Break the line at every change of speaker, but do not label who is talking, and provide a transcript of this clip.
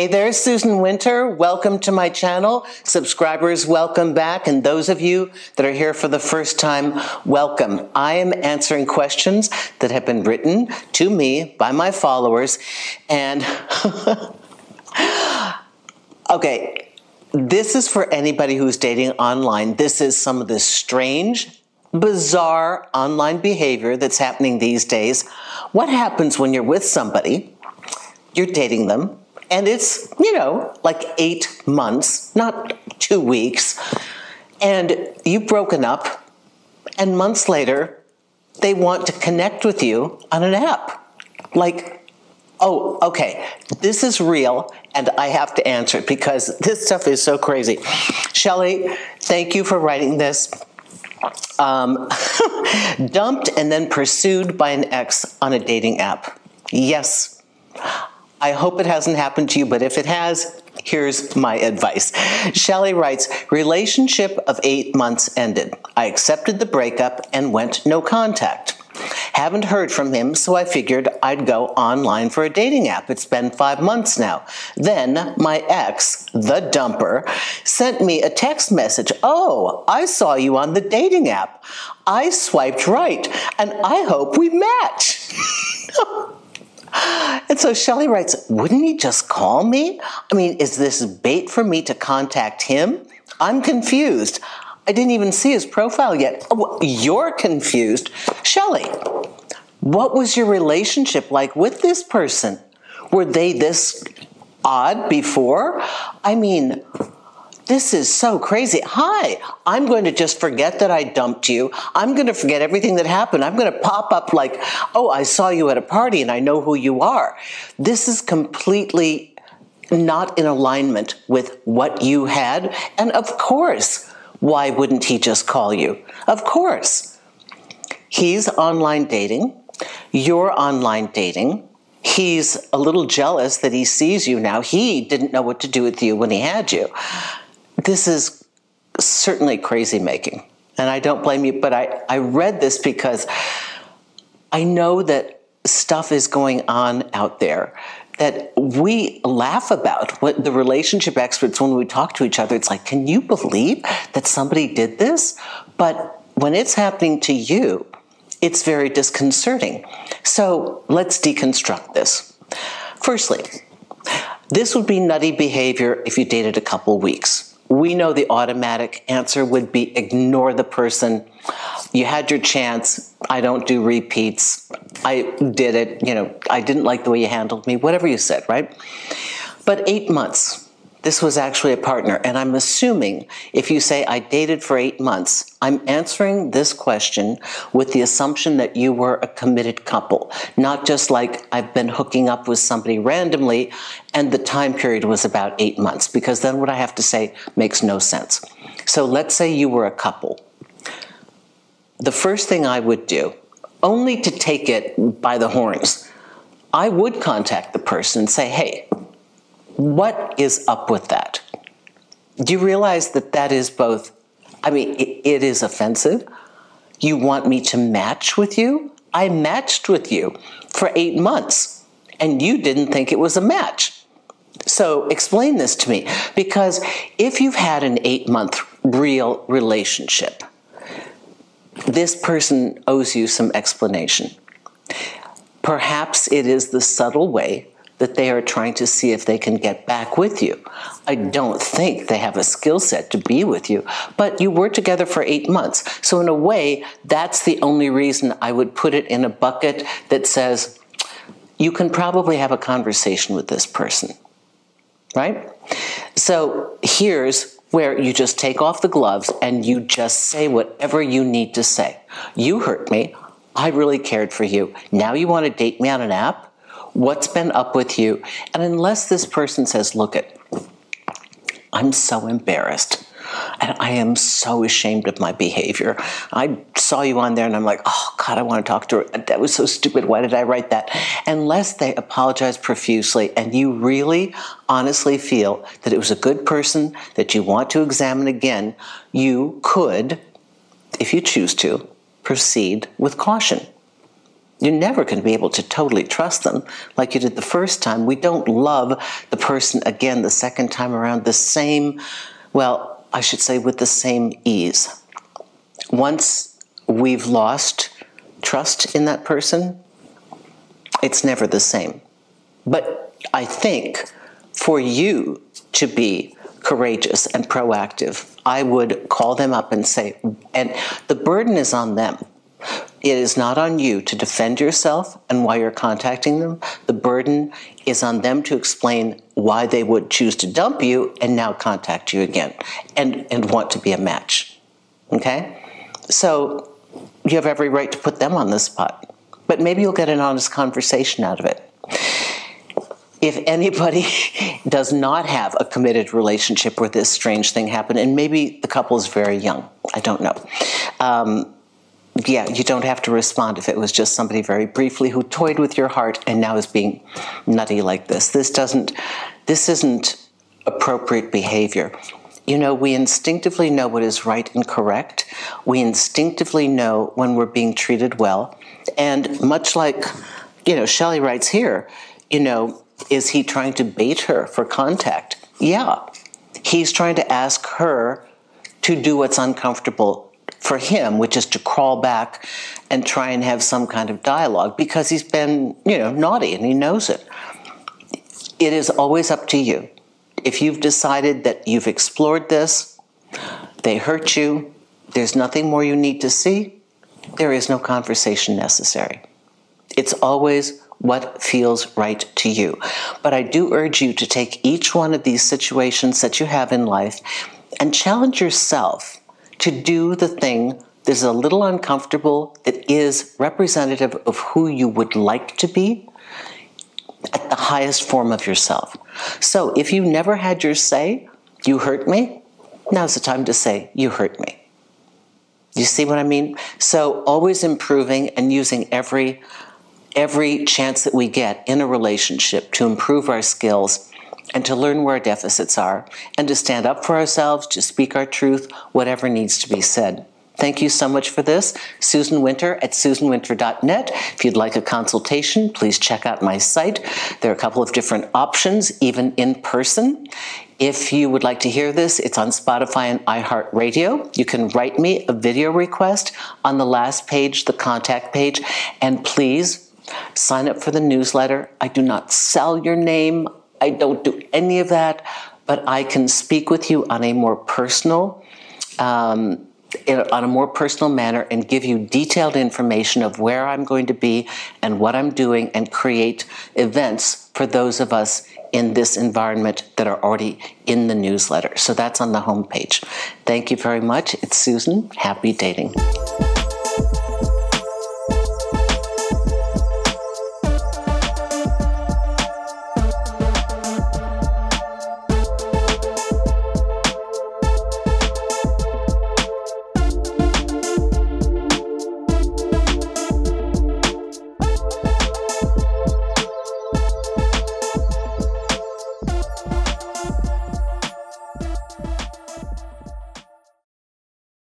Hey there, Susan Winter. Welcome to my channel. Subscribers, welcome back. And those of you that are here for the first time, welcome. I am answering questions that have been written to me by my followers. And okay, this is for anybody who's dating online. This is some of the strange, bizarre online behavior that's happening these days. What happens when you're with somebody, you're dating them, and it's, you know, like eight months, not two weeks. And you've broken up, and months later, they want to connect with you on an app. Like, oh, okay, this is real, and I have to answer it because this stuff is so crazy. Shelly, thank you for writing this. Um, dumped and then pursued by an ex on a dating app. Yes, I hope it hasn't happened to you, but if it has, here's my advice. Shelly writes, relationship of eight months ended. I accepted the breakup and went no contact. Haven't heard from him, so I figured I'd go online for a dating app. It's been five months now. Then my ex, the dumper, sent me a text message. Oh, I saw you on the dating app. I swiped right, and I hope we match. And so Shelley writes, wouldn't he just call me? I mean, is this bait for me to contact him? I'm confused. I didn't even see his profile yet. Oh, you're confused. Shelley, what was your relationship like with this person? Were they this odd before? I mean, this is so crazy. Hi, I'm going to just forget that I dumped you. I'm going to forget everything that happened. I'm going to pop up like, oh, I saw you at a party and I know who you are. This is completely not in alignment with what you had. And of course, why wouldn't he just call you? Of course. He's online dating. You're online dating. He's a little jealous that he sees you now. He didn't know what to do with you when he had you this is certainly crazy making. And I don't blame you, but I, I read this because I know that stuff is going on out there that we laugh about. What the relationship experts, when we talk to each other, it's like, can you believe that somebody did this? But when it's happening to you, it's very disconcerting. So let's deconstruct this. Firstly, this would be nutty behavior if you dated a couple weeks we know the automatic answer would be ignore the person. You had your chance. I don't do repeats. I did it. You know, I didn't like the way you handled me, whatever you said, right? But eight months, this was actually a partner. And I'm assuming if you say I dated for eight months, I'm answering this question with the assumption that you were a committed couple, not just like I've been hooking up with somebody randomly and the time period was about eight months, because then what I have to say makes no sense. So let's say you were a couple. The first thing I would do, only to take it by the horns, I would contact the person and say, hey, what is up with that? Do you realize that that is both, I mean, it, it is offensive. You want me to match with you? I matched with you for eight months and you didn't think it was a match. So explain this to me because if you've had an eight month real relationship, this person owes you some explanation. Perhaps it is the subtle way that they are trying to see if they can get back with you. I hmm. don't think they have a skill set to be with you, but you were together for eight months. So, in a way, that's the only reason I would put it in a bucket that says, you can probably have a conversation with this person, right? So, here's where you just take off the gloves and you just say whatever you need to say. You hurt me. I really cared for you. Now you want to date me on an app? What's been up with you. And unless this person says, look it, I'm so embarrassed. And I am so ashamed of my behavior. I saw you on there and I'm like, oh God, I want to talk to her. That was so stupid. Why did I write that? Unless they apologize profusely and you really honestly feel that it was a good person that you want to examine again, you could, if you choose to, proceed with caution. You're never going to be able to totally trust them like you did the first time. We don't love the person again the second time around the same, well, I should say, with the same ease. Once we've lost trust in that person, it's never the same. But I think for you to be courageous and proactive, I would call them up and say, and the burden is on them. It is not on you to defend yourself and why you're contacting them. The burden is on them to explain why they would choose to dump you and now contact you again and, and want to be a match. Okay? So you have every right to put them on the spot. But maybe you'll get an honest conversation out of it if anybody does not have a committed relationship where this strange thing happened, and maybe the couple is very young, I don't know. Um, yeah, you don't have to respond if it was just somebody very briefly who toyed with your heart and now is being nutty like this. This doesn't, this isn't appropriate behavior. You know, we instinctively know what is right and correct. We instinctively know when we're being treated well. And much like, you know, Shelley writes here, you know, is he trying to bait her for contact? Yeah. He's trying to ask her to do what's uncomfortable for him, which is to crawl back and try and have some kind of dialogue because he's been, you know, naughty and he knows it. It is always up to you. If you've decided that you've explored this, they hurt you, there's nothing more you need to see, there is no conversation necessary. It's always what feels right to you. But I do urge you to take each one of these situations that you have in life and challenge yourself to do the thing that is a little uncomfortable, that is representative of who you would like to be at the highest form of yourself. So if you never had your say, you hurt me, now's the time to say, you hurt me. You see what I mean? So always improving and using every every chance that we get in a relationship to improve our skills and to learn where our deficits are and to stand up for ourselves, to speak our truth, whatever needs to be said. Thank you so much for this. Susan Winter at susanwinter.net. If you'd like a consultation, please check out my site. There are a couple of different options, even in person. If you would like to hear this, it's on Spotify and iHeartRadio. You can write me a video request on the last page, the contact page, and please Sign up for the newsletter. I do not sell your name. I don't do any of that, but I can speak with you on a more personal, um, in, on a more personal manner and give you detailed information of where I'm going to be and what I'm doing and create events for those of us in this environment that are already in the newsletter. So that's on the homepage. Thank you very much. It's Susan. Happy dating.